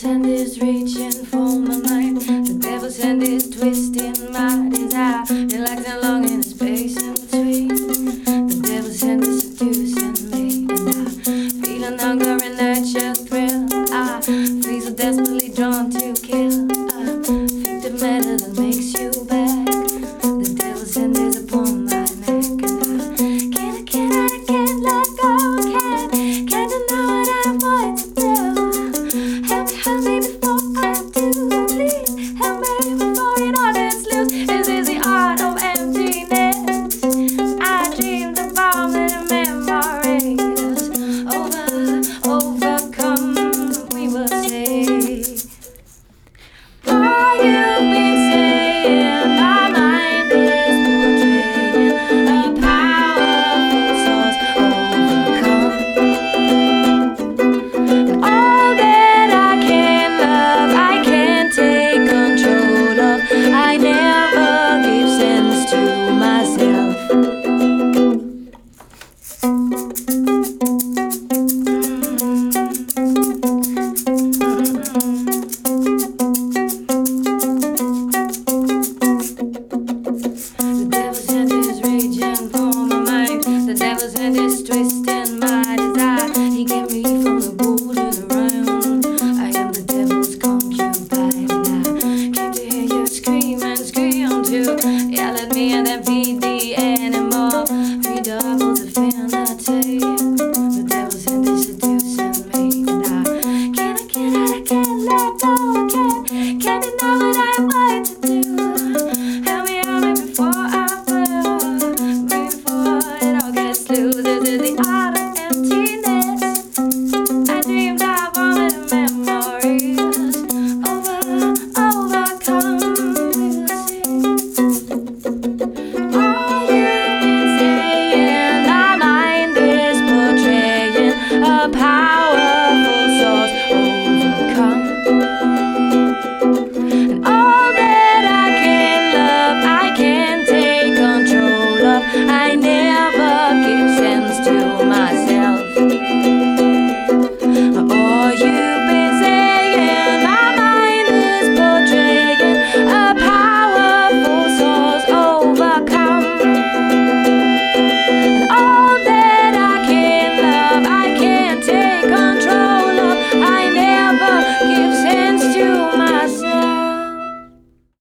devil's hand is reaching for my mind. The devil's hand is twisting my desire. Relaxing, longing, space in between. The devil's hand is seducing me, and I feeling hunger and natural thrill. I feel so desperately drawn to kill. I think the matter that makes you back. The devil's hand is a Bye. do, do.